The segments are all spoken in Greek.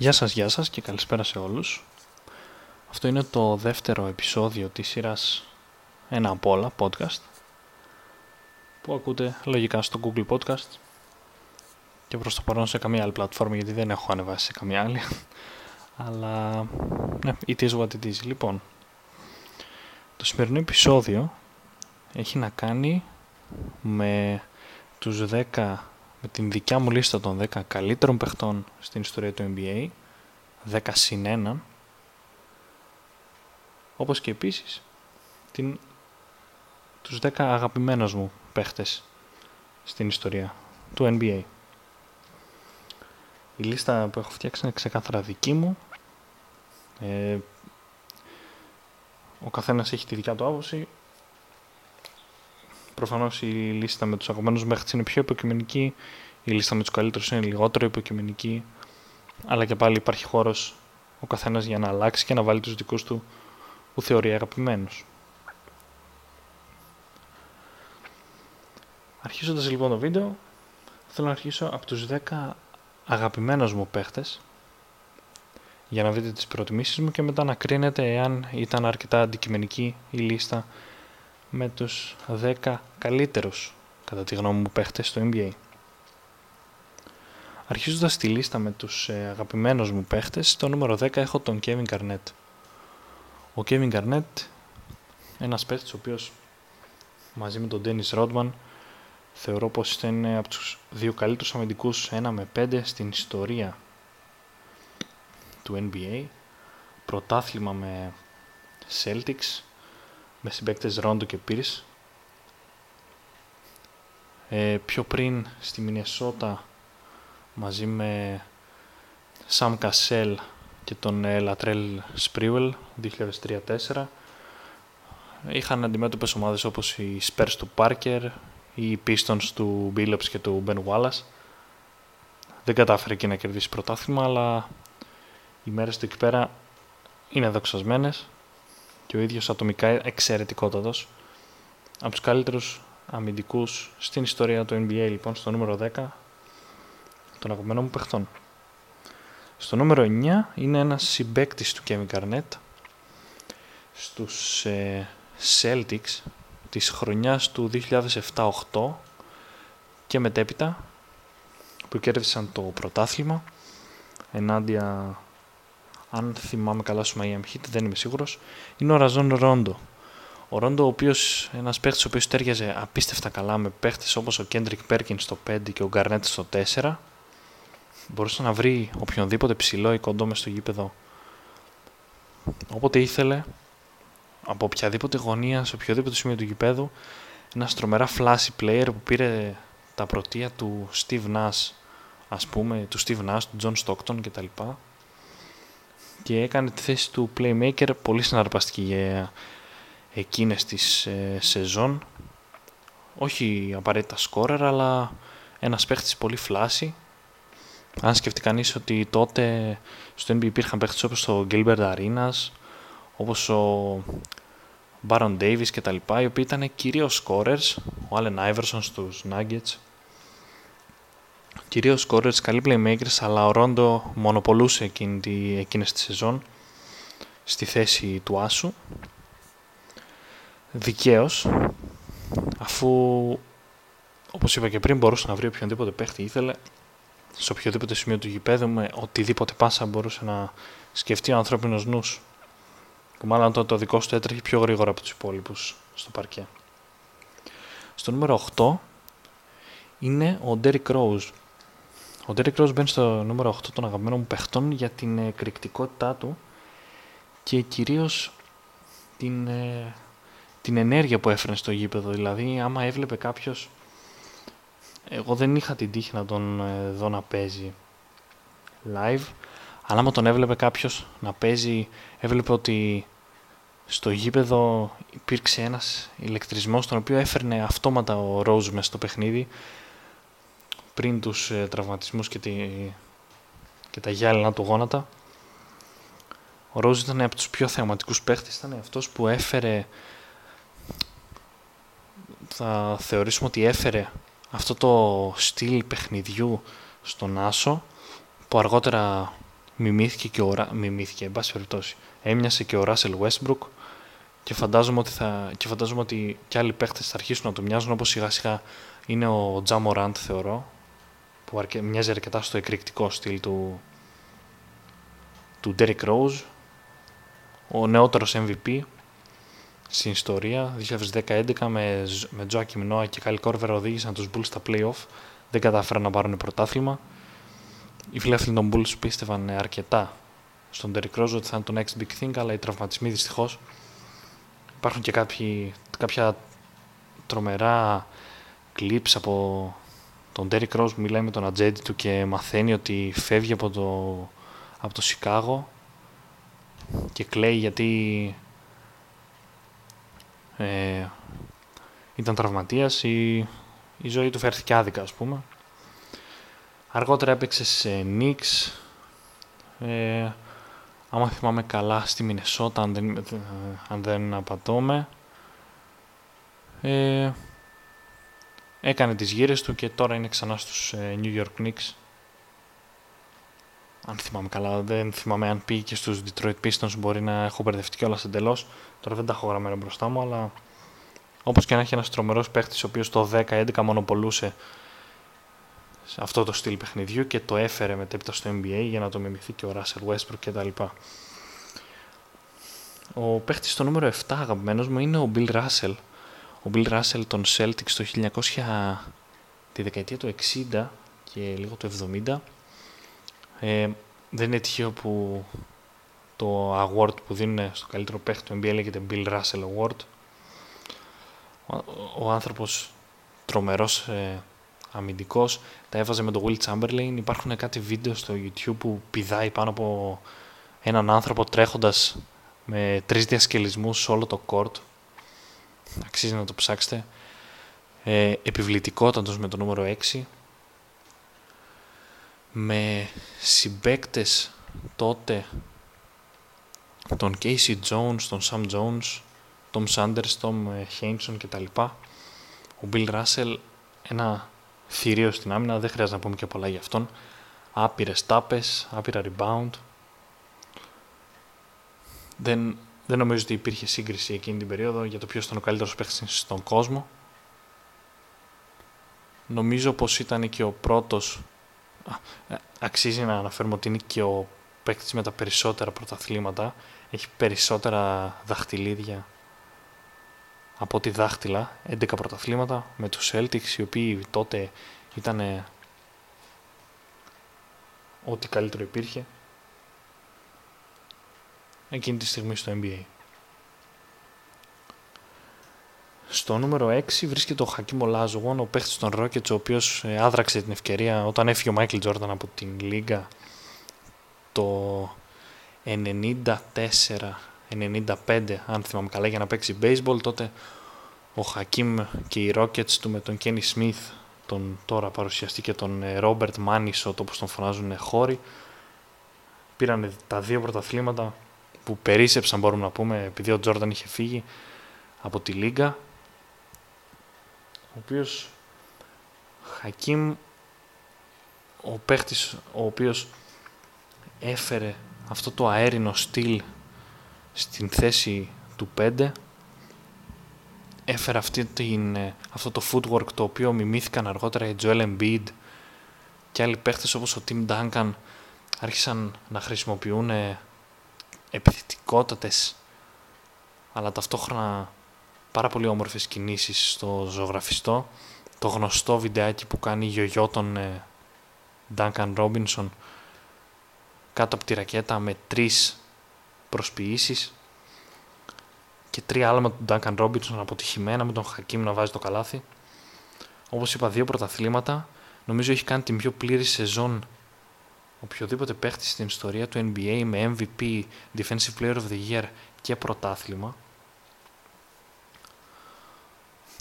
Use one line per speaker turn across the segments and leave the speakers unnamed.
Γεια σας, γεια σας και καλησπέρα σε όλους. Αυτό είναι το δεύτερο επεισόδιο της σειράς «Ένα από όλα» podcast που ακούτε λογικά στο Google Podcast και προς το παρόν σε καμία άλλη πλατφόρμα γιατί δεν έχω ανεβάσει σε καμία άλλη αλλά ναι, it is what it is. Λοιπόν, το σημερινό επεισόδιο έχει να κάνει με τους 10 με την δικιά μου λίστα των 10 καλύτερων παιχτών στην ιστορία του NBA 10 συν 1 όπως και επίσης την, τους 10 αγαπημένους μου παίχτες στην ιστορία του NBA. Η λίστα που έχω φτιάξει είναι ξεκάθαρα δική μου. Ε, ο καθένας έχει τη δικιά του άποψη. Προφανώς η λίστα με τους αγαπημένους παίχτες είναι πιο υποκειμενική. Η λίστα με τους καλύτερους είναι λιγότερο υποκειμενική. Αλλά και πάλι υπάρχει χώρος ο καθένας για να αλλάξει και να βάλει τους δικούς του που θεωρεί αγαπημένους. Αρχίζοντας λοιπόν το βίντεο, θέλω να αρχίσω από τους 10 αγαπημένους μου παίχτες για να δείτε τις προτιμήσεις μου και μετά να κρίνετε εάν ήταν αρκετά αντικειμενική η λίστα με τους 10 καλύτερους κατά τη γνώμη μου παίχτες στο NBA. Αρχίζοντας τη λίστα με τους ε, αγαπημένους μου παίχτες, στο νούμερο 10 έχω τον Kevin Garnett. Ο Kevin Garnett, ένας παίχτης ο οποίος μαζί με τον Dennis Rodman θεωρώ πως είναι από τους δύο καλύτερους αμυντικούς 1 με 5 στην ιστορία του NBA. Πρωτάθλημα με Celtics, με συμπαίκτες Rondo και Pierce. Ε, πιο πριν στη Μινεσότα μαζί με Sam Cassell και τον Latrell Sprewell 2003-2004 είχαν αντιμέτωπες ομάδες όπως οι Spurs του Parker, οι Pistons του Billups και του Ben Wallace. Δεν κατάφερε εκεί να κερδίσει πρωτάθλημα, αλλά οι μέρες του εκεί πέρα είναι δοξασμένες και ο ίδιος ατομικά εξαιρετικότατος. Από τους καλύτερους αμυντικούς στην ιστορία του NBA, λοιπόν, στο νούμερο 10, των αγαπημένων μου παιχτών. Στο νούμερο 9 είναι ένας συμπέκτης του Kevin Garnett στους ε, Celtics της χρονιάς του 2007-8 και μετέπειτα που κέρδισαν το πρωτάθλημα ενάντια αν θυμάμαι καλά στο Miami Heat, δεν είμαι σίγουρος, είναι ο Ραζόν Ρόντο. Ο Ρόντο, ο οποίος ένας παίχτη ο οποίος τέριαζε απίστευτα καλά με παίχτε όπως ο Κέντρικ Πέρκιν στο 5 και ο Γκαρνέτ στο 4, μπορούσε να βρει οποιονδήποτε ψηλό ή κοντό μες στο γήπεδο όποτε ήθελε από οποιαδήποτε γωνία σε οποιοδήποτε σημείο του γηπέδου ένας τρομερά flashy player που πήρε τα πρωτεία του Steve Nash ας πούμε, του Steve Nash, του John Stockton κτλ. Και έκανε τη θέση του playmaker πολύ συναρπαστική για εκείνες τις ε, σεζόν. Όχι απαραίτητα scorer, αλλά ένας παίχτης πολύ flashy αν σκεφτεί κανείς ότι τότε στο NBA υπήρχαν παίχτες όπως ο Gilbert Arenas, όπως ο Baron Davis κτλ. οι οποίοι ήταν κυρίως scorers, ο Allen Iverson στους Nuggets. Κυρίως scorers, καλοί playmakers, αλλά ο Rondo μονοπολούσε εκείνη, εκείνες τη σεζόν στη θέση του Άσου. Δικαίως, αφού όπως είπα και πριν μπορούσε να βρει οποιονδήποτε παίχτη ήθελε, σε οποιοδήποτε σημείο του γηπέδου με οτιδήποτε πάσα μπορούσε να σκεφτεί ο ανθρώπινος νους. Που μάλλον το, το δικό σου έτρεχε πιο γρήγορα από τους υπόλοιπους στο παρκέ. Στο νούμερο 8 είναι ο Derrick Rose. Ο Derrick Rose μπαίνει στο νούμερο 8 των αγαπημένων μου παιχτών για την εκρηκτικότητά του και κυρίως την, ε, την ενέργεια που έφερε στο γήπεδο. Δηλαδή, άμα έβλεπε κάποιος εγώ δεν είχα την τύχη να τον ε, δω να παίζει live, αλλά άμα τον έβλεπε κάποιος να παίζει, έβλεπε ότι στο γήπεδο υπήρξε ένας ηλεκτρισμός τον οποίο έφερνε αυτόματα ο Ρόζ μέσα στο παιχνίδι πριν τους ε, τραυματισμούς και, τη, και τα γυάλινα του γόνατα. Ο Ρόζ ήταν από τους πιο θεαματικούς παίχτες, ήταν αυτός που έφερε θα θεωρήσουμε ότι έφερε αυτό το στυλ παιχνιδιού στον Άσο που αργότερα μιμήθηκε και ο, μιμήθηκε, εν πάση περιπτώσει. Έμοιασε και ο Ράσελ Westbrook και φαντάζομαι ότι, θα, και φαντάζομαι ότι και άλλοι παίχτες θα αρχίσουν να το μοιάζουν όπως σιγά σιγά είναι ο Τζαμοράντ θεωρώ που αρκε, μοιάζει αρκετά στο εκρηκτικό στυλ του, του Derrick Rose. Ο νεότερος MVP στην ιστορία 2010-2011 με, με Joakim Noah και Kyle Korver οδήγησαν τους Bulls στα playoff. Δεν κατάφεραν να πάρουν πρωτάθλημα. Οι φιλεύθεροι των Bulls πίστευαν αρκετά στον Derrick Rose ότι θα είναι το next big thing αλλά οι τραυματισμοί δυστυχώς. υπάρχουν και κάποιοι, κάποια τρομερά clips από τον Derrick Rose που μιλάει με τον ατζέντη του και μαθαίνει ότι φεύγει από το, από το Σικάγο και κλαίει γιατί ε, ήταν τραυματίας. Η, η ζωή του φέρθηκε άδικα ας πούμε. Αργότερα έπαιξε σε Knicks. Ε, άμα θυμάμαι καλά στη Μινεσότα αν δεν, αν δεν απατώμε. Ε, έκανε τις γύρες του και τώρα είναι ξανά στους ε, New York Knicks αν θυμάμαι καλά, δεν θυμάμαι αν πήγε και στους Detroit Pistons, μπορεί να έχω μπερδευτεί κιόλας εντελώς. Τώρα δεν τα έχω γραμμένα μπροστά μου, αλλά όπως και να έχει ένας τρομερός παίχτης ο οποίος το 10-11 μονοπολούσε σε αυτό το στυλ παιχνιδιού και το έφερε μετέπειτα στο NBA για να το μιμηθεί και ο Russell Westbrook κτλ. Ο παίχτης στο νούμερο 7 αγαπημένος μου είναι ο Bill Russell. Ο Bill Russell των Celtics το 1900, τη δεκαετία του 60 και λίγο του 70 ε, δεν είναι τυχαίο που το award που δίνουν στο καλύτερο παίχτη του NBA λέγεται Bill Russell Award. Ο, ο άνθρωπος τρομερός ε, αμυντικός τα έβαζε με τον Will Chamberlain. Υπάρχουν κάτι βίντεο στο YouTube που πηδάει πάνω από έναν άνθρωπο τρέχοντας με τρεις διασκελισμούς σε όλο το court. Αξίζει να το ψάξετε. Ε, επιβλητικότατος με το νούμερο 6 με συμπέκτες τότε τον Casey Jones, τον Sam Jones, τον Sanders, τον Hainson κτλ. Ο Bill Russell, ένα θηρίο στην άμυνα, δεν χρειάζεται να πούμε και πολλά για αυτόν. Άπειρες τάπες, άπειρα rebound. Δεν, δεν νομίζω ότι υπήρχε σύγκριση εκείνη την περίοδο για το ποιος ήταν ο καλύτερος παίχτης στον κόσμο. Νομίζω πως ήταν και ο πρώτος ε, αξίζει να αναφέρουμε ότι είναι και ο παίκτης με τα περισσότερα πρωταθλήματα. Έχει περισσότερα δαχτυλίδια από ό,τι δάχτυλα. 11 πρωταθλήματα με τους Celtics οι οποίοι τότε ήταν ό,τι καλύτερο υπήρχε εκείνη τη στιγμή στο NBA. Στο νούμερο 6 βρίσκεται ο Χακίμ Ολάζογον, ο παίχτης των Rockets, ο οποίος ε, άδραξε την ευκαιρία όταν έφυγε ο Μάικλ Τζόρνταν από την Λίγκα το 94-95, αν θυμάμαι καλά, για να παίξει baseball. Τότε ο Χακίμ και οι Rockets του με τον Kenny Smith, τον τώρα παρουσιαστή και τον Robert ε, Μάνισοτ, όπως τον φωνάζουν χώροι, πήραν τα δύο πρωταθλήματα που περίσεψαν μπορούμε να πούμε επειδή ο Τζόρνταν είχε φύγει από τη Λίγκα ο οποίος Χακίμ ο παίχτης ο οποίος έφερε αυτό το αέρινο στυλ στην θέση του 5 έφερε αυτή την, ε, αυτό το footwork το οποίο μιμήθηκαν αργότερα οι Joel Embiid και άλλοι παίχτες όπως ο Tim Duncan άρχισαν να χρησιμοποιούν επιθετικότατες αλλά ταυτόχρονα πάρα πολύ όμορφες κινήσεις στο ζωγραφιστό. Το γνωστό βιντεάκι που κάνει η γιογιό τον ε, Duncan Robinson κάτω από τη ρακέτα με τρεις προσποιήσεις και τρία άλλα με τον Duncan Robinson αποτυχημένα με τον Χακίμ να βάζει το καλάθι. Όπως είπα, δύο πρωταθλήματα. Νομίζω έχει κάνει την πιο πλήρη σεζόν οποιοδήποτε παίχτη στην ιστορία του NBA με MVP, Defensive Player of the Year και πρωτάθλημα.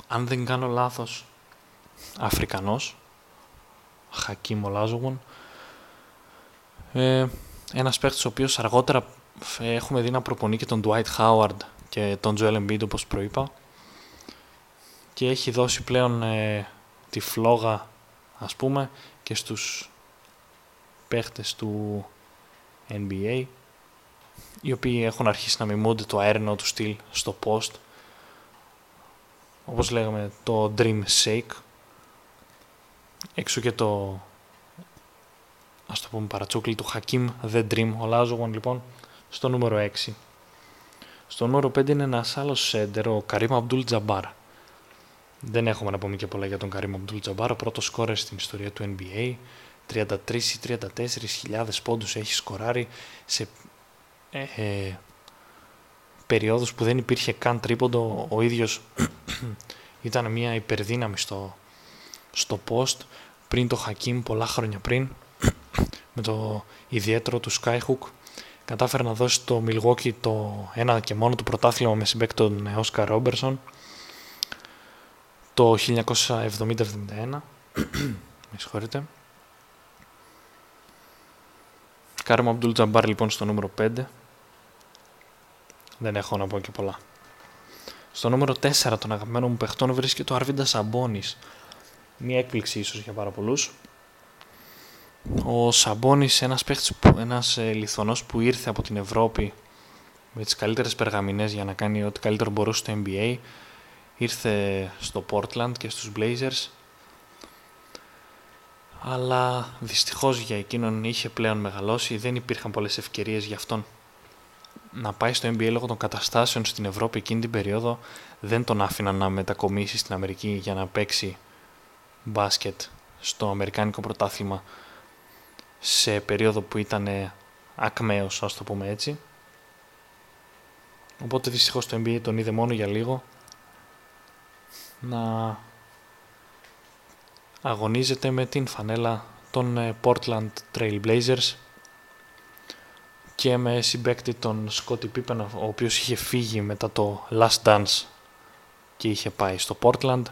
Αν δεν κάνω λάθος, Αφρικανός, Χακίμ Ολάζογον, ε, ένας παίχτης ο οποίος αργότερα ε, έχουμε δει να προπονεί και τον Dwight Howard και τον Joel Embiid όπως προείπα. Και έχει δώσει πλέον ε, τη φλόγα ας πούμε και στους παίχτες του NBA οι οποίοι έχουν αρχίσει να μιμούνται το αέρινο του στυλ στο post. Όπως λέγαμε το Dream Shake. Έξω και το ας το πούμε παρατσούκλι του Hakim The Dream. Ο Λάζογον λοιπόν στο νούμερο 6 στο νούμερο 5 είναι ένας άλλος σέντερ ο Karim Abdul Jabbar δεν έχουμε να πούμε και πολλά για τον Karim Abdul Jabbar ο πρώτος σκόρερ στην ιστορία του NBA 33 ή 34 χιλιάδες πόντους έχει σκοράρει σε ε, ε, περιόδους που δεν υπήρχε καν τρίποντο. Ο ίδιος ήταν μια υπερδύναμη στο, στο post πριν το Hakim πολλά χρόνια πριν με το ιδιαίτερο του Skyhook. Κατάφερε να δώσει το Milwaukee το ένα και μόνο του πρωτάθλημα με συμπέκτη τον Oscar Robertson. Το 1970-71 με συγχωρείτε Κάρμα Αμπτούλ Τζαμπάρ λοιπόν στο νούμερο 5 δεν έχω να πω και πολλά στο νούμερο 4 των αγαπημένων μου παιχτών βρίσκεται ο Αρβίντα Σαμπόνης. Μία έκπληξη ίσως για πάρα πολλούς. Ο Σαμπόνης, ένας παίχτης, ένας ε, λιθονό που ήρθε από την Ευρώπη με τις καλύτερες περγαμηνές για να κάνει ό,τι καλύτερο μπορούσε στο NBA. Ήρθε στο Portland και στους Blazers αλλά δυστυχώς για εκείνον είχε πλέον μεγαλώσει, δεν υπήρχαν πολλές ευκαιρίες για αυτόν να πάει στο NBA λόγω των καταστάσεων στην Ευρώπη εκείνη την περίοδο δεν τον άφηναν να μετακομίσει στην Αμερική για να παίξει μπάσκετ στο Αμερικάνικο πρωτάθλημα σε περίοδο που ήταν ακμαίος, ας το πούμε έτσι. Οπότε δυστυχώς το NBA τον είδε μόνο για λίγο να αγωνίζεται με την φανέλα των ε, Portland Trail Blazers και με συμπέκτη τον Scottie Pippen ο οποίος είχε φύγει μετά το Last Dance και είχε πάει στο Portland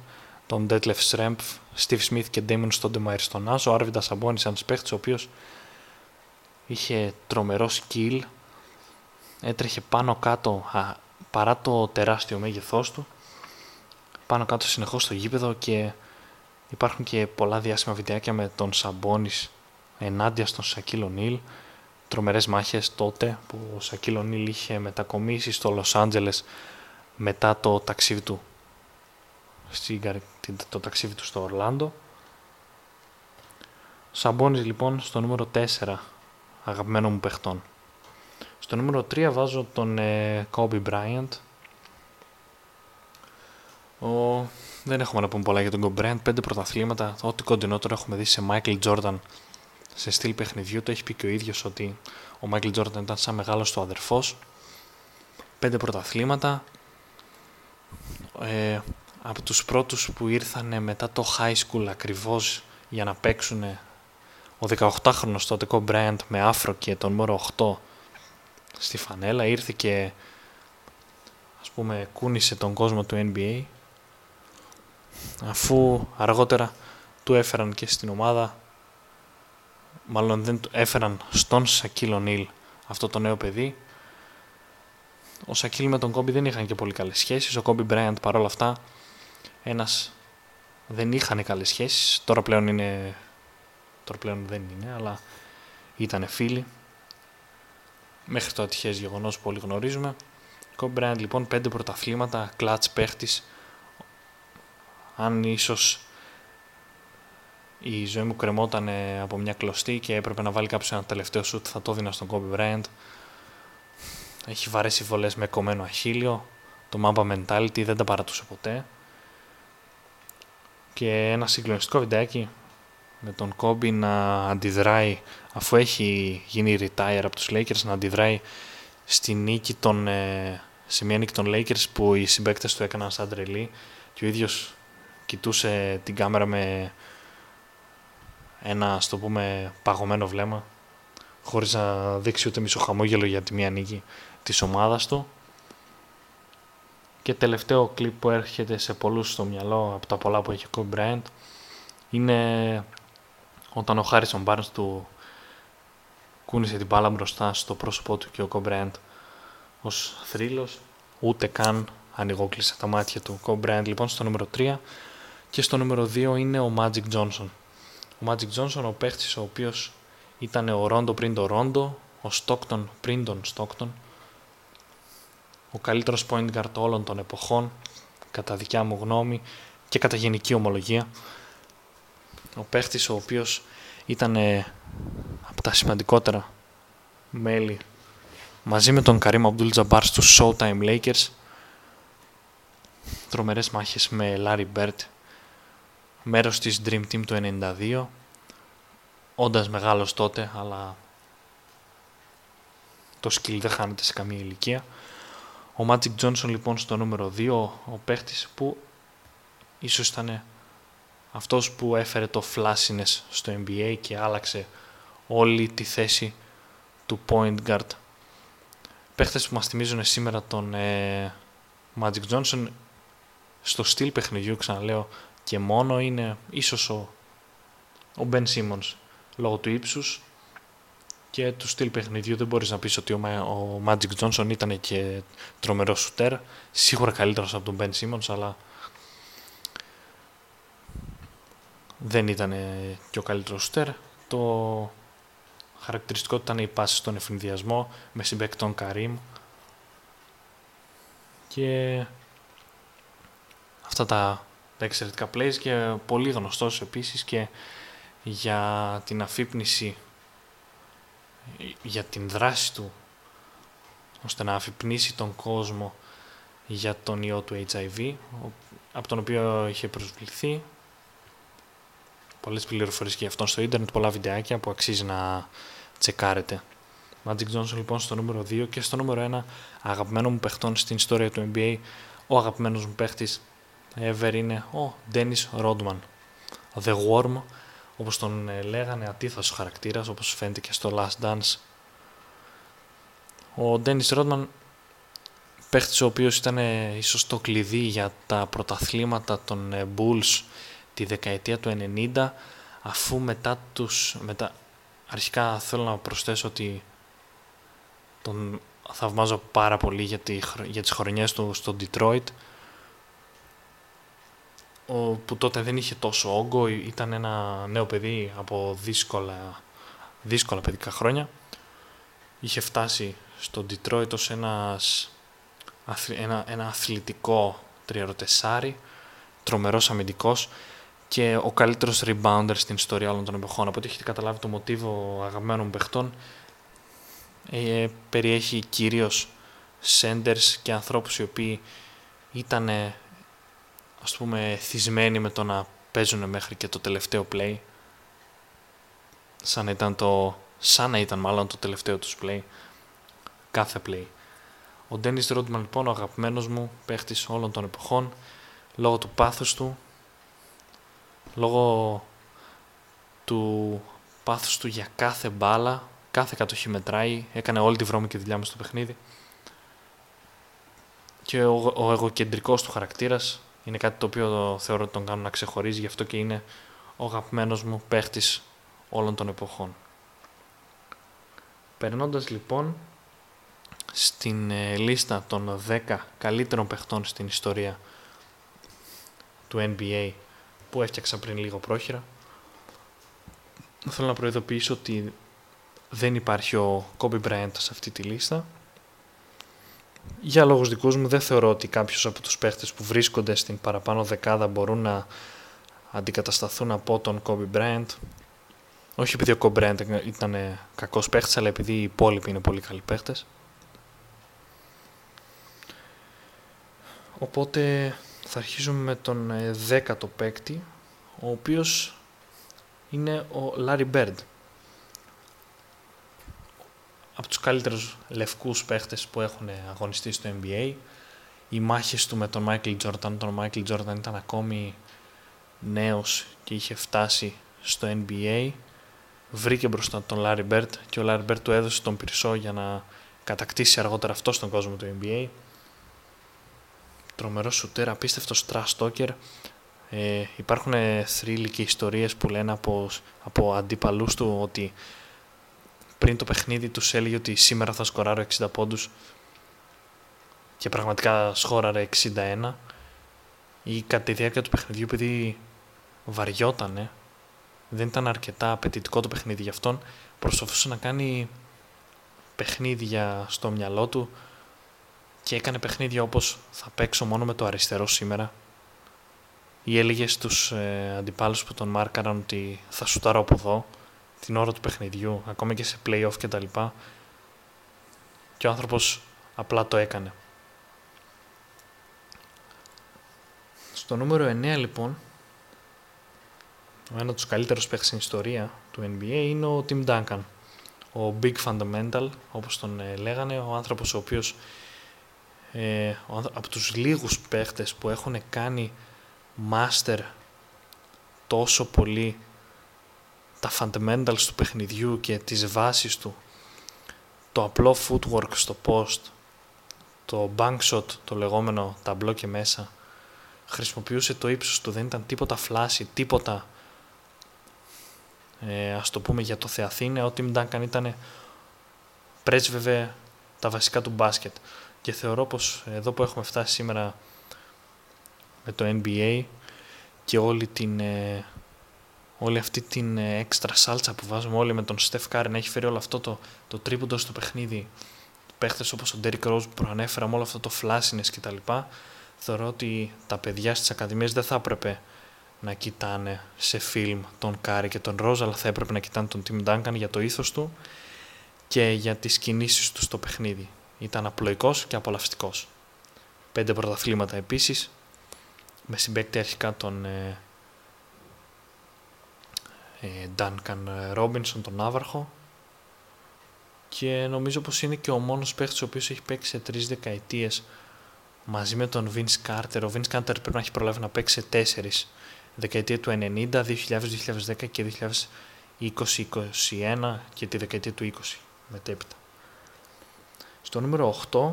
τον Detlef Schrempf, Steve Smith και Damon Stoudemire στον Άσο, ο Άρβιντα Σαμπόνης ένας παίχτης ο οποίος είχε τρομερό skill έτρεχε πάνω κάτω α, παρά το τεράστιο μέγεθός του πάνω κάτω συνεχώς στο γήπεδο και υπάρχουν και πολλά διάσημα βιντεάκια με τον Σαμπόνης ενάντια στον Σακύλο Νίλ. Τρομερές μάχες τότε που ο Σακύλο Νίλ είχε μετακομίσει στο Λος Άντζελες μετά το ταξίδι του το ταξίδι του στο Ορλάντο. Σαμπόνης λοιπόν στο νούμερο 4 αγαπημένο μου παιχτών. Στο νούμερο 3 βάζω τον ε, Kobe Bryant ο... δεν έχουμε να πούμε πολλά για τον Kobe Bryant. Πέντε πρωταθλήματα. Ό,τι κοντινότερο έχουμε δει σε Michael Jordan σε στυλ παιχνιδιού. Το έχει πει και ο ίδιος ότι ο Μάικλ Τζόρνταν ήταν σαν μεγάλος του αδερφός. Πέντε πρωταθλήματα. Ε, από τους πρώτους που ήρθαν μετά το high school ακριβώς για να παίξουν ο 18χρονος τότε Κο Μπράιαντ με άφρο και τον μόρο 8 στη φανέλα ήρθε και ας πούμε κούνησε τον κόσμο του NBA αφού αργότερα του έφεραν και στην ομάδα μάλλον δεν έφεραν στον Σακίλ Ονίλ αυτό το νέο παιδί. Ο Σακίλ με τον Κόμπι δεν είχαν και πολύ καλές σχέσεις. Ο Κόμπι Μπράιαντ παρόλα αυτά ένας δεν είχαν καλές σχέσεις. Τώρα πλέον είναι... Τώρα πλέον δεν είναι, αλλά ήταν φίλοι. Μέχρι το ατυχές γεγονός που όλοι γνωρίζουμε. Κόμπι Μπράιαντ λοιπόν πέντε πρωταθλήματα, κλατς παίχτης. Αν ίσως η ζωή μου κρεμόταν από μια κλωστή και έπρεπε να βάλει κάποιος ένα τελευταίο σουτ, θα το έδινα στον Kobe Bryant. Έχει βαρέσει βολές με κομμένο αχίλιο, το Mamba Mentality δεν τα παρατούσε ποτέ. Και ένα συγκλονιστικό βιντεάκι με τον Kobe να αντιδράει, αφού έχει γίνει retire από τους Lakers, να αντιδράει στη νίκη των, ε, σε μια νίκη των Lakers που οι συμπαίκτες του έκαναν σαν τρελή και ο ίδιος κοιτούσε την κάμερα με ένα ας το πούμε παγωμένο βλέμμα χωρίς να δείξει ούτε μισό χαμόγελο για τη μία νίκη της ομάδας του. Και τελευταίο κλιπ που έρχεται σε πολλούς στο μυαλό από τα πολλά που έχει ο Kobe Bryant είναι όταν ο Harrison Barnes του κούνησε την μπάλα μπροστά στο πρόσωπό του και ο Kobe Bryant ως θρύλος. Ούτε καν ανοιγόκλεισε τα μάτια του. Kobe Bryant λοιπόν στο νούμερο 3 και στο νούμερο 2 είναι ο Magic Johnson. Ο Magic Johnson, ο παίχτης ο οποίος ήταν ο Ρόντο πριν το Ρόντο, ο Stockton πριν τον Stockton, ο καλύτερος point guard όλων των εποχών, κατά δικιά μου γνώμη και κατά γενική ομολογία. Ο παίχτης ο οποίος ήταν από τα σημαντικότερα μέλη μαζί με τον Karim Abdul Jabbar στους Showtime Lakers. Τρομερές μάχες με Larry Bird μέρος της Dream Team του 92 όντας μεγάλος τότε αλλά το σκυλ δεν χάνεται σε καμία ηλικία ο Magic Johnson λοιπόν στο νούμερο 2 ο παίχτης που ίσως ήταν αυτός που έφερε το flashiness στο NBA και άλλαξε όλη τη θέση του point guard. Παίχτες που μας θυμίζουν σήμερα τον ε, Magic Johnson στο στυλ παιχνιδιού ξαναλέω και μόνο είναι ίσως ο, ο Ben Simmons λόγω του ύψους και του στυλ παιχνιδιού. Δεν μπορείς να πεις ότι ο, ο Magic Johnson ήταν και τρομερό σουτέρ. Σίγουρα καλύτερος από τον Ben Simmons αλλά δεν ήταν και ο καλύτερος σουτέρ. Το χαρακτηριστικό ήταν η πάση στον ευνηδιασμό με συμπέκτον Καρίμ και αυτά τα, τα εξαιρετικά plays και πολύ γνωστός επίσης και για την αφύπνιση για την δράση του ώστε να αφυπνίσει τον κόσμο για τον ιό του HIV από τον οποίο είχε προσβληθεί πολλές πληροφορίες και αυτόν στο ίντερνετ, πολλά βιντεάκια που αξίζει να τσεκάρετε. Magic Johnson λοιπόν στο νούμερο 2 και στο νούμερο 1 αγαπημένο μου παιχτών στην ιστορία του NBA ο αγαπημένος μου παίχτης ever είναι ο Dennis Rodman. The Worm όπως τον ε, λέγανε αντίθετος χαρακτήρας όπως φαίνεται και στο Last Dance. Ο Dennis Rodman παίχτης ο οποίος ήταν ε, ίσως το κλειδί για τα πρωταθλήματα των ε, Bulls τη δεκαετία του 90 αφού μετά τους μετά, αρχικά θέλω να προσθέσω ότι τον θαυμάζω πάρα πολύ για, τη, για τις χρονιές του στο Detroit που τότε δεν είχε τόσο όγκο, ήταν ένα νέο παιδί από δύσκολα, δύσκολα παιδικά χρόνια. Είχε φτάσει στο Detroit ως ένας, ένα, ένα αθλητικό τριαροτεσάρι, τρομερός αμυντικός και ο καλύτερος rebounder στην ιστορία όλων των εποχών. Από ό,τι έχετε καταλάβει το μοτίβο αγαπημένων παιχτών, ε, περιέχει κυρίως senders και ανθρώπους οι οποίοι ήταν ας πούμε θυσμένοι με το να παίζουν μέχρι και το τελευταίο play. Σαν να ήταν το σαν να ήταν μάλλον το τελευταίο τους play. Κάθε play. Ο Ντένις Ρόντμαν λοιπόν ο αγαπημένος μου παίχτης όλων των εποχών λόγω του πάθους του λόγω του πάθους του για κάθε μπάλα, κάθε κατοχή μετράει, έκανε όλη τη βρώμικη δουλειά μου στο παιχνίδι. Και ο, ο εγωκεντρικός του χαρακτήρας είναι κάτι το οποίο θεωρώ ότι τον κάνω να ξεχωρίζει, γι' αυτό και είναι ο αγαπημένος μου παίχτης όλων των εποχών. Περνώντας λοιπόν στην ε, λίστα των 10 καλύτερων παιχτών στην ιστορία του NBA που έφτιαξα πριν λίγο πρόχειρα. Θέλω να προειδοποιήσω ότι δεν υπάρχει ο Kobe Bryant σε αυτή τη λίστα. Για λόγους δικούς μου δεν θεωρώ ότι κάποιος από τους παίχτες που βρίσκονται στην παραπάνω δεκάδα μπορούν να αντικατασταθούν από τον Kobe Bryant. Όχι επειδή ο Kobe Bryant ήταν κακός παίχτης, αλλά επειδή οι υπόλοιποι είναι πολύ καλοί παίχτες. Οπότε θα αρχίσουμε με τον ε, δέκατο παίκτη, ο οποίος είναι ο Larry Bird. Από τους καλύτερους λευκούς παίχτες που έχουν αγωνιστεί στο NBA. Οι μάχες του με τον Michael Jordan, τον Michael Jordan ήταν ακόμη νέος και είχε φτάσει στο NBA. Βρήκε μπροστά τον Larry Bird και ο Larry Bird του έδωσε τον πυρσό για να κατακτήσει αργότερα αυτό στον κόσμο του NBA τρομερός σουτέρ, απίστευτο trash Ε, υπάρχουν θρύλοι και ιστορίες που λένε από, από αντίπαλούς του ότι πριν το παιχνίδι τους έλεγε ότι σήμερα θα σκοράρω 60 πόντους και πραγματικά σκόραρε 61 ή κατά τη διάρκεια του παιχνιδιού επειδή βαριότανε δεν ήταν αρκετά απαιτητικό το παιχνίδι για αυτόν προσπαθούσε να κάνει παιχνίδια στο μυαλό του και έκανε παιχνίδια όπως θα παίξω μόνο με το αριστερό σήμερα ή έλεγε στους ε, αντιπάλους που τον μάρκαραν ότι θα σουτάρω από εδώ την ώρα του παιχνιδιού, ακόμα και σε play-off και τα λοιπά και ο άνθρωπος απλά το έκανε. Στο νούμερο 9 λοιπόν, ο ένα από τους καλύτερους παίχτες στην ιστορία του NBA είναι ο Tim Duncan. Ο Big Fundamental, όπως τον ε, λέγανε, ο άνθρωπος ο οποίος ε, από τους λίγους παίχτες που έχουν κάνει master τόσο πολύ τα fundamentals του παιχνιδιού και τις βάσεις του. Το απλό footwork στο post το bank shot το λεγόμενο ταμπλό και μέσα χρησιμοποιούσε το ύψος του. Δεν ήταν τίποτα φλάση τίποτα ε, ας το πούμε για το Θεαθήνε. Ο Tim Duncan ήταν πρέσβευε τα βασικά του μπάσκετ. Και θεωρώ πως εδώ που έχουμε φτάσει σήμερα με το NBA και όλη, την, ε, όλη αυτή την ε, έξτρα σάλτσα που βάζουμε όλοι με τον Στεφ Κάρη να έχει φέρει όλο αυτό το, το τρίποντος στο παιχνίδι παίχτες όπως ο Derrick Rose που προανέφερα με όλο αυτό το flashiness κτλ θεωρώ ότι τα παιδιά στις ακαδημίες δεν θα έπρεπε να κοιτάνε σε φιλμ τον Κάρι και τον Ρόζ αλλά θα έπρεπε να κοιτάνε τον Tim Duncan για το ήθος του και για τις κινήσεις του στο παιχνίδι. Ήταν απλοϊκός και απολαυστικός. Πέντε πρωταθλήματα επίσης, με συμπαίκτη αρχικά τον ε, ε, Duncan Robinson, τον Ναύαρχο και νομίζω πως είναι και ο μόνος παίχτης ο οποίος έχει παίξει σε τρεις δεκαετίες μαζί με τον Vince Carter. Ο Vince Carter πρέπει να έχει προλάβει να παίξει σε τέσσερις δεκαετία του 90, 2000, 2010 και 2020-2021 και τη δεκαετία του 20 μετέπειτα. Στο νούμερο 8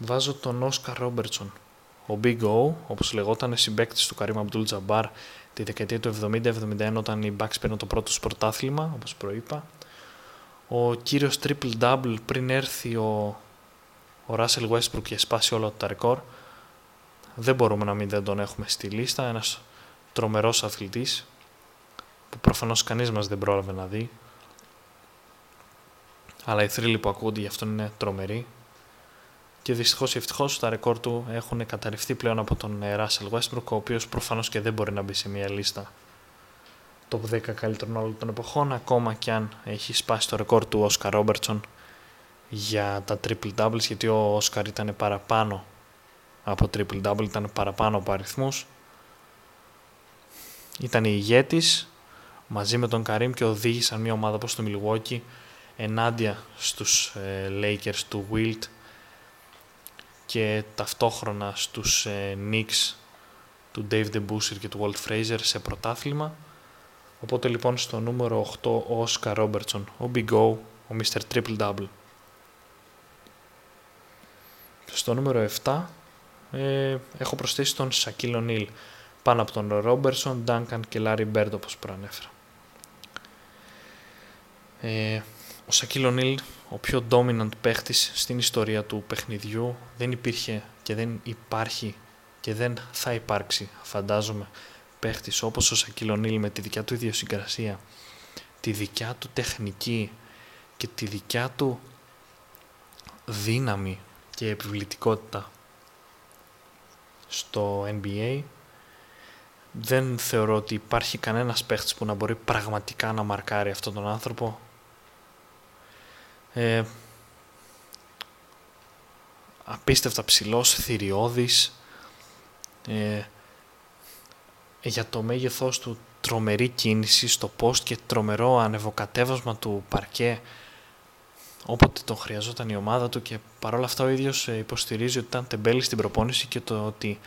βάζω τον Όσκαρ Ρόμπερτσον. Ο Big O, όπως λεγόταν, συμπέκτης του Καρύμ Αμπτούλ Τζαμπάρ τη δεκαετία του 70-71 όταν οι Bucks πήραν το πρώτο πρωτάθλημα, όπως προείπα. Ο κύριος Triple Double πριν έρθει ο, ο Russell Westbrook και σπάσει όλα τα ρεκόρ. Δεν μπορούμε να μην δεν τον έχουμε στη λίστα. Ένας τρομερός αθλητής που προφανώς κανείς μας δεν πρόλαβε να δει αλλά οι θρύλοι που ακούγονται γι' αυτό είναι τρομεροί. Και δυστυχώς ή ευτυχώς τα ρεκόρ του έχουν καταρριφθεί πλέον από τον ε, Russell Westbrook, ο οποίος προφανώς και δεν μπορεί να μπει σε μια λίστα top 10 καλύτερων όλων των εποχών, ακόμα και αν έχει σπάσει το ρεκόρ του Oscar Robertson για τα triple doubles, γιατί ο Oscar ήταν παραπάνω από triple double, ήταν παραπάνω από αριθμούς. Ήταν ηγέτης μαζί με τον Καρύμ και οδήγησαν μια ομάδα όπως το Milwaukee ενάντια στους ε, Lakers του Wilt και ταυτόχρονα στους ε, Knicks του Dave DeBusser και του Walt Fraser σε πρωτάθλημα. Οπότε λοιπόν στο νούμερο 8 ο Oscar Robertson, ο Big O, ο Mr. Triple Double. Στο νούμερο 7 ε, έχω προσθέσει τον Shaquille O'Neal πάνω από τον Robertson, Duncan και Larry Bird όπως προανέφερα. Ε, ο Σακίλ Ονίλ, ο πιο dominant παίχτης στην ιστορία του παιχνιδιού, δεν υπήρχε και δεν υπάρχει και δεν θα υπάρξει, φαντάζομαι, παίχτης όπως ο Σακίλ Ονίλ με τη δικιά του ιδιοσυγκρασία, τη δικιά του τεχνική και τη δικιά του δύναμη και επιβλητικότητα στο NBA δεν θεωρώ ότι υπάρχει κανένας παίχτης που να μπορεί πραγματικά να μαρκάρει αυτόν τον άνθρωπο ε, απίστευτα ψηλός, θηριώδης, ε, για το μέγεθός του τρομερή κίνηση στο post και τρομερό ανεβοκατέβασμα του παρκέ όποτε τον χρειαζόταν η ομάδα του. Και παρόλα αυτά ο ίδιος ε, υποστηρίζει ότι ήταν τεμπέλη στην προπόνηση και το ότι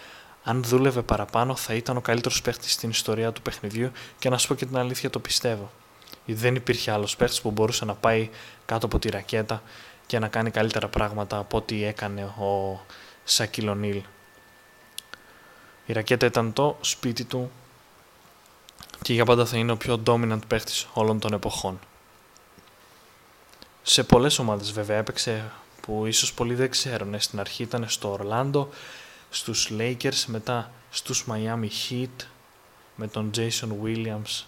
αν δούλευε παραπάνω θα ήταν ο καλύτερος παίχτης στην ιστορία του παιχνιδιού. Και να σου πω και την αλήθεια το πιστεύω δεν υπήρχε άλλος παίχτης που μπορούσε να πάει κάτω από τη ρακέτα και να κάνει καλύτερα πράγματα από ό,τι έκανε ο Σακυλονίλ. Η ρακέτα ήταν το σπίτι του και για πάντα θα είναι ο πιο dominant παίχτης όλων των εποχών. Σε πολλές ομάδες βέβαια έπαιξε που ίσως πολλοί δεν ξέρουν. Στην αρχή ήταν στο Ορλάντο, στους Lakers, μετά στους Miami Heat με τον Jason Williams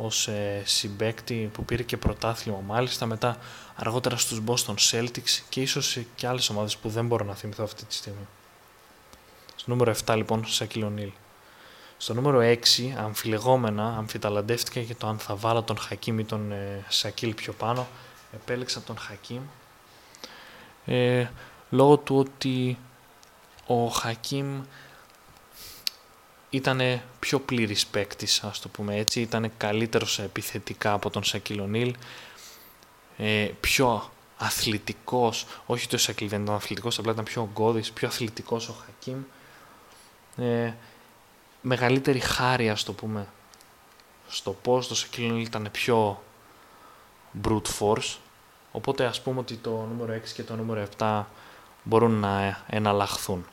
ως ε, συμπέκτη που πήρε και πρωτάθλημα μάλιστα μετά αργότερα στους Boston Celtics και ίσως και άλλες ομάδες που δεν μπορώ να θυμηθώ αυτή τη στιγμή. Στο νούμερο 7 λοιπόν Σακίλ Ονίλ. Στο νούμερο 6 αμφιλεγόμενα αμφιταλαντεύτηκα για το αν θα βάλω τον Χακίμ ή τον ε, Σακίλ πιο πάνω. Επέλεξα τον Χακίμ ε, λόγω του ότι ο Χακίμ ήταν πιο πλήρης παίκτης, ας το πούμε έτσι, ήταν καλύτερος επιθετικά από τον Σακίλ ε, πιο αθλητικός, όχι ότι ο Σακίλ δεν ήταν αθλητικός, απλά ήταν πιο ογκώδης, πιο αθλητικός ο Χακίμ, ε, μεγαλύτερη χάρη, ας το πούμε, στο πώς το Σακίλ ήταν πιο brute force, οπότε ας πούμε ότι το νούμερο 6 και το νούμερο 7 μπορούν να εναλλαχθούν.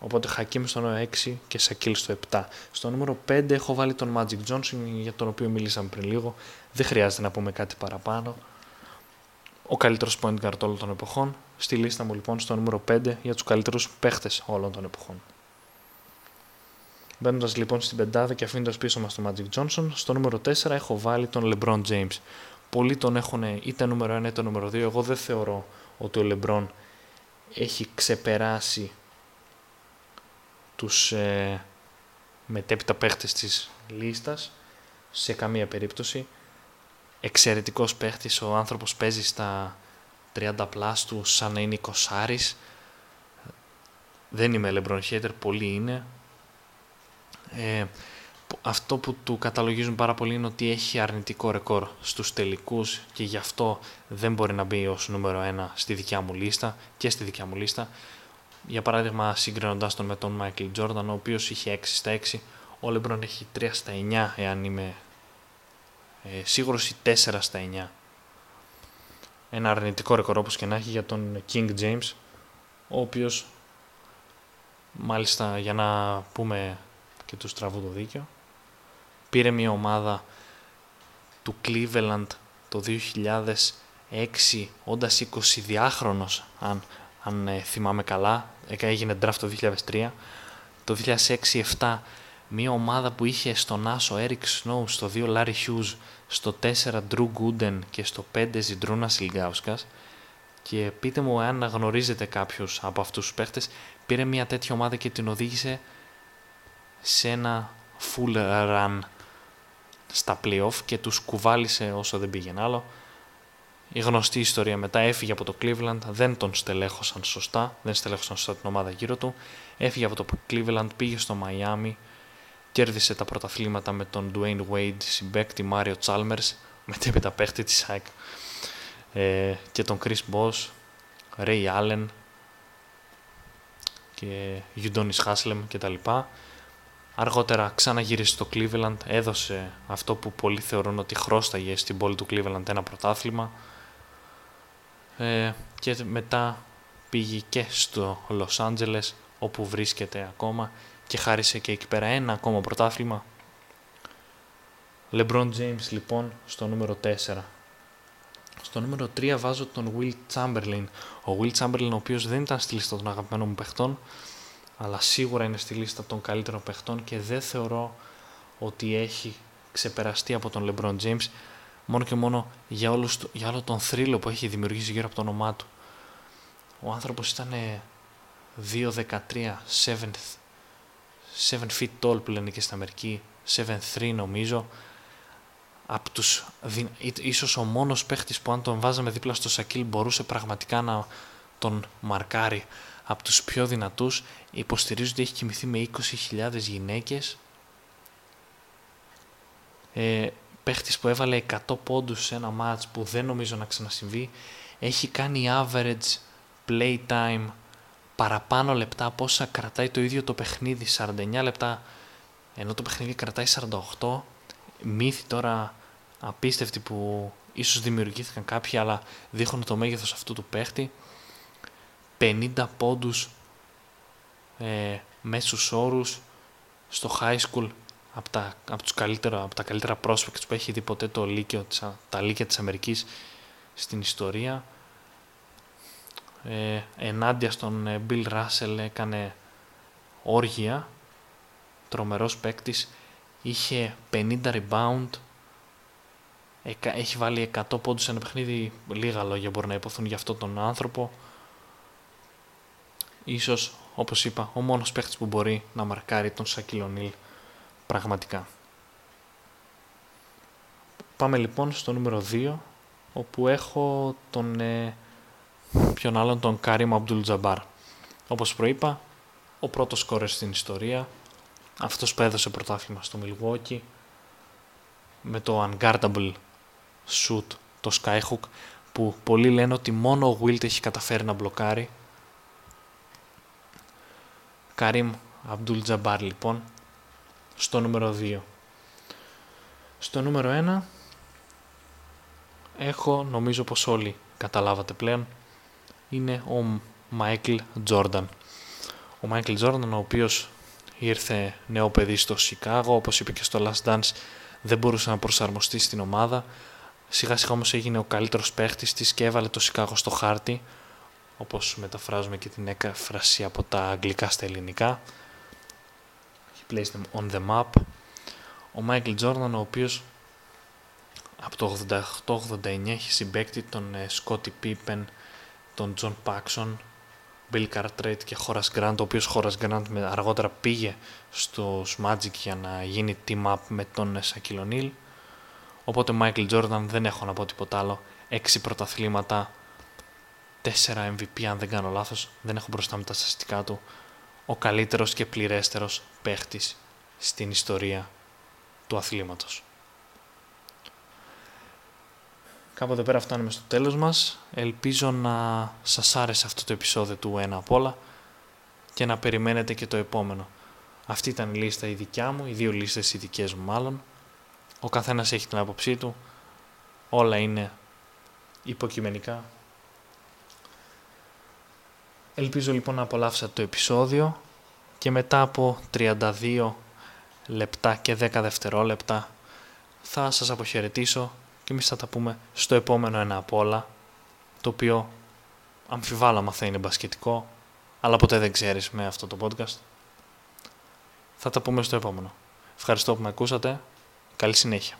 Οπότε Χακίμ στο νούμερο 6 και Σακίλ στο 7. Στο νούμερο 5 έχω βάλει τον Magic Johnson για τον οποίο μιλήσαμε πριν λίγο. Δεν χρειάζεται να πούμε κάτι παραπάνω. Ο καλύτερος point guard όλων των εποχών. Στη λίστα μου λοιπόν στο νούμερο 5 για τους καλύτερους παίχτες όλων των εποχών. Μπαίνοντας λοιπόν στην πεντάδα και αφήνοντας πίσω μας τον Magic Johnson, στο νούμερο 4 έχω βάλει τον LeBron James. Πολλοί τον έχουν είτε νούμερο 1 είτε νούμερο 2. Εγώ δεν θεωρώ ότι ο LeBron έχει ξεπεράσει τους ε, μετέπειτα παίχτες της λίστας σε καμία περίπτωση. Εξαιρετικός παίχτης, ο άνθρωπος παίζει στα 30 πλάς του σαν να είναι 20 Δεν είμαι LeBron hater, πολλοί είναι. Ε, αυτό που του καταλογίζουν πάρα πολύ είναι ότι έχει αρνητικό ρεκόρ στους τελικούς και γι' αυτό δεν μπορεί να μπει ως νούμερο 1 στη δικιά μου λίστα και στη δικιά μου λίστα για παράδειγμα συγκρίνοντας τον με τον Μάικλ Τζόρνταν, ο οποίος είχε 6 στα 6, ο Λεμπρόν έχει 3 στα 9, εάν είμαι ε, σίγουρος ή 4 στα 9. Ένα αρνητικό ρεκόρ όπως και να έχει για τον King James, ο οποίος μάλιστα για να πούμε και του στραβού το δίκιο, πήρε μια ομάδα του Cleveland το 2006 όντας 22χρονος αν αν ε, θυμάμαι καλά, έγινε draft το 2003. Το 2006-2007 μια ομάδα που είχε στον Άσο Eric Snow, στο 2 Larry Hughes, στο 4 Drew Gooden και στο 5 Zidruna Silgauskas και πείτε μου αν γνωρίζετε κάποιους από αυτούς τους παίχτες πήρε μια τέτοια ομάδα και την οδήγησε σε ένα full run στα playoff και τους κουβάλισε όσο δεν πήγαινε άλλο η γνωστή ιστορία μετά έφυγε από το Cleveland, δεν τον στελέχωσαν σωστά, δεν στελέχωσαν σωστά την ομάδα γύρω του. Έφυγε από το Cleveland, πήγε στο Miami, κέρδισε τα πρωταθλήματα με τον Dwayne Wade, συμπέκτη Μάριο Chalmers, μετέπειτα παίχτη της ΑΕΚ ε, και τον Chris Boss, Ray Allen και Udonis Haslem κτλ. Αργότερα ξαναγύρισε στο Cleveland, έδωσε αυτό που πολλοί θεωρούν ότι χρώσταγε στην πόλη του Cleveland ένα πρωτάθλημα ε, και μετά πήγε και στο Los Angeles όπου βρίσκεται ακόμα και χάρισε και εκεί πέρα ένα ακόμα πρωτάθλημα. LeBron James λοιπόν στο νούμερο 4. Στο νούμερο 3 βάζω τον Will Chamberlain. Ο Will Chamberlain ο οποίος δεν ήταν στη λίστα των αγαπημένων μου παιχτών αλλά σίγουρα είναι στη λίστα των καλύτερων παιχτών και δεν θεωρώ ότι έχει ξεπεραστεί από τον LeBron James μόνο και μόνο για, όλους, για όλο τον θρύλο που έχει δημιουργήσει γύρω από το όνομά του. Ο άνθρωπος ήταν 2'13", 7, 7 feet tall που λένε και στην Αμερική, 7'3 νομίζω, από τους, ίσως ο μόνος παίχτης που αν τον βάζαμε δίπλα στο Σακίλ μπορούσε πραγματικά να τον μαρκάρει. Από τους πιο δυνατούς υποστηρίζει ότι έχει κοιμηθεί με 20.000 γυναίκες. Ε, παίχτης που έβαλε 100 πόντους σε ένα match που δεν νομίζω να ξανασυμβεί έχει κάνει average playtime παραπάνω λεπτά από όσα κρατάει το ίδιο το παιχνίδι 49 λεπτά ενώ το παιχνίδι κρατάει 48 μύθι τώρα απίστευτοι που ίσως δημιουργήθηκαν κάποιοι αλλά δείχνουν το μέγεθος αυτού του παίχτη. 50 πόντους ε, μέσους όρους στο high school από τα, από τους καλύτερα, από τα καλύτερα prospects που έχει δει ποτέ το λύκειο, τα λύκεια της Αμερικής στην ιστορία. Ε, ενάντια στον ε, Bill Russell έκανε όργια, τρομερός παίκτης, είχε 50 rebound, έχει βάλει 100 πόντους σε ένα παιχνίδι, λίγα λόγια μπορεί να υποθούν για αυτόν τον άνθρωπο. Ίσως, όπως είπα, ο μόνος παίχτης που μπορεί να μαρκάρει τον Σακυλονίλ πραγματικά. Πάμε λοιπόν στο νούμερο 2, όπου έχω τον, ε, ποιον άλλον, τον Κάριμ Αμπτουλ Τζαμπάρ. Όπως προείπα, ο πρώτος σκόρερ στην ιστορία, αυτός που έδωσε πρωτάθλημα στο Milwaukee, με το unguardable shoot, το skyhook, που πολλοί λένε ότι μόνο ο Wilt έχει καταφέρει να μπλοκάρει. Καρίμ Αμπτουλ Τζαμπάρ λοιπόν, στο νούμερο 2. Στο νούμερο 1 έχω, νομίζω πως όλοι καταλάβατε πλέον, είναι ο Μάικλ Τζόρνταν. Ο Μάικλ Τζόρνταν, ο οποίος ήρθε νέο παιδί στο Σικάγο, όπως είπε και στο Last Dance, δεν μπορούσε να προσαρμοστεί στην ομάδα. Σιγά σιγά όμως έγινε ο καλύτερος παίχτης της και έβαλε το Σικάγο στο χάρτη, όπως μεταφράζουμε και την έκφραση από τα αγγλικά στα ελληνικά. He placed them on the map. Ο Μάικλ Τζόρνταν, ο οποίος από το 88-89 έχει συμπαίκτη τον Σκότι Πίπεν, τον Τζον Πάξον, Bill Cartwright και Horace Grant, ο οποίος Horace Grant αργότερα πήγε στους Magic για να γίνει team up με τον Shaquille O'Neal. Οπότε Michael Jordan δεν έχω να πω τίποτα άλλο. Έξι πρωταθλήματα, τέσσερα MVP αν δεν κάνω λάθος, δεν έχω μπροστά με τα στατιστικά του. Ο καλύτερος και πληρέστερος παίχτης στην ιστορία του αθλήματος. Κάπου εδώ πέρα φτάνουμε στο τέλος μας. Ελπίζω να σας άρεσε αυτό το επεισόδιο του ένα απ' όλα και να περιμένετε και το επόμενο. Αυτή ήταν η λίστα η δικιά μου, οι δύο λίστες οι δικές μου μάλλον. Ο καθένας έχει την άποψή του. Όλα είναι υποκειμενικά. Ελπίζω λοιπόν να απολαύσατε το επεισόδιο και μετά από 32 λεπτά και 10 δευτερόλεπτα θα σας αποχαιρετήσω και εμείς θα τα πούμε στο επόμενο ένα από όλα, το οποίο αμφιβάλλω αν θα είναι μπασκετικό, αλλά ποτέ δεν ξέρεις με αυτό το podcast. Θα τα πούμε στο επόμενο. Ευχαριστώ που με ακούσατε. Καλή συνέχεια.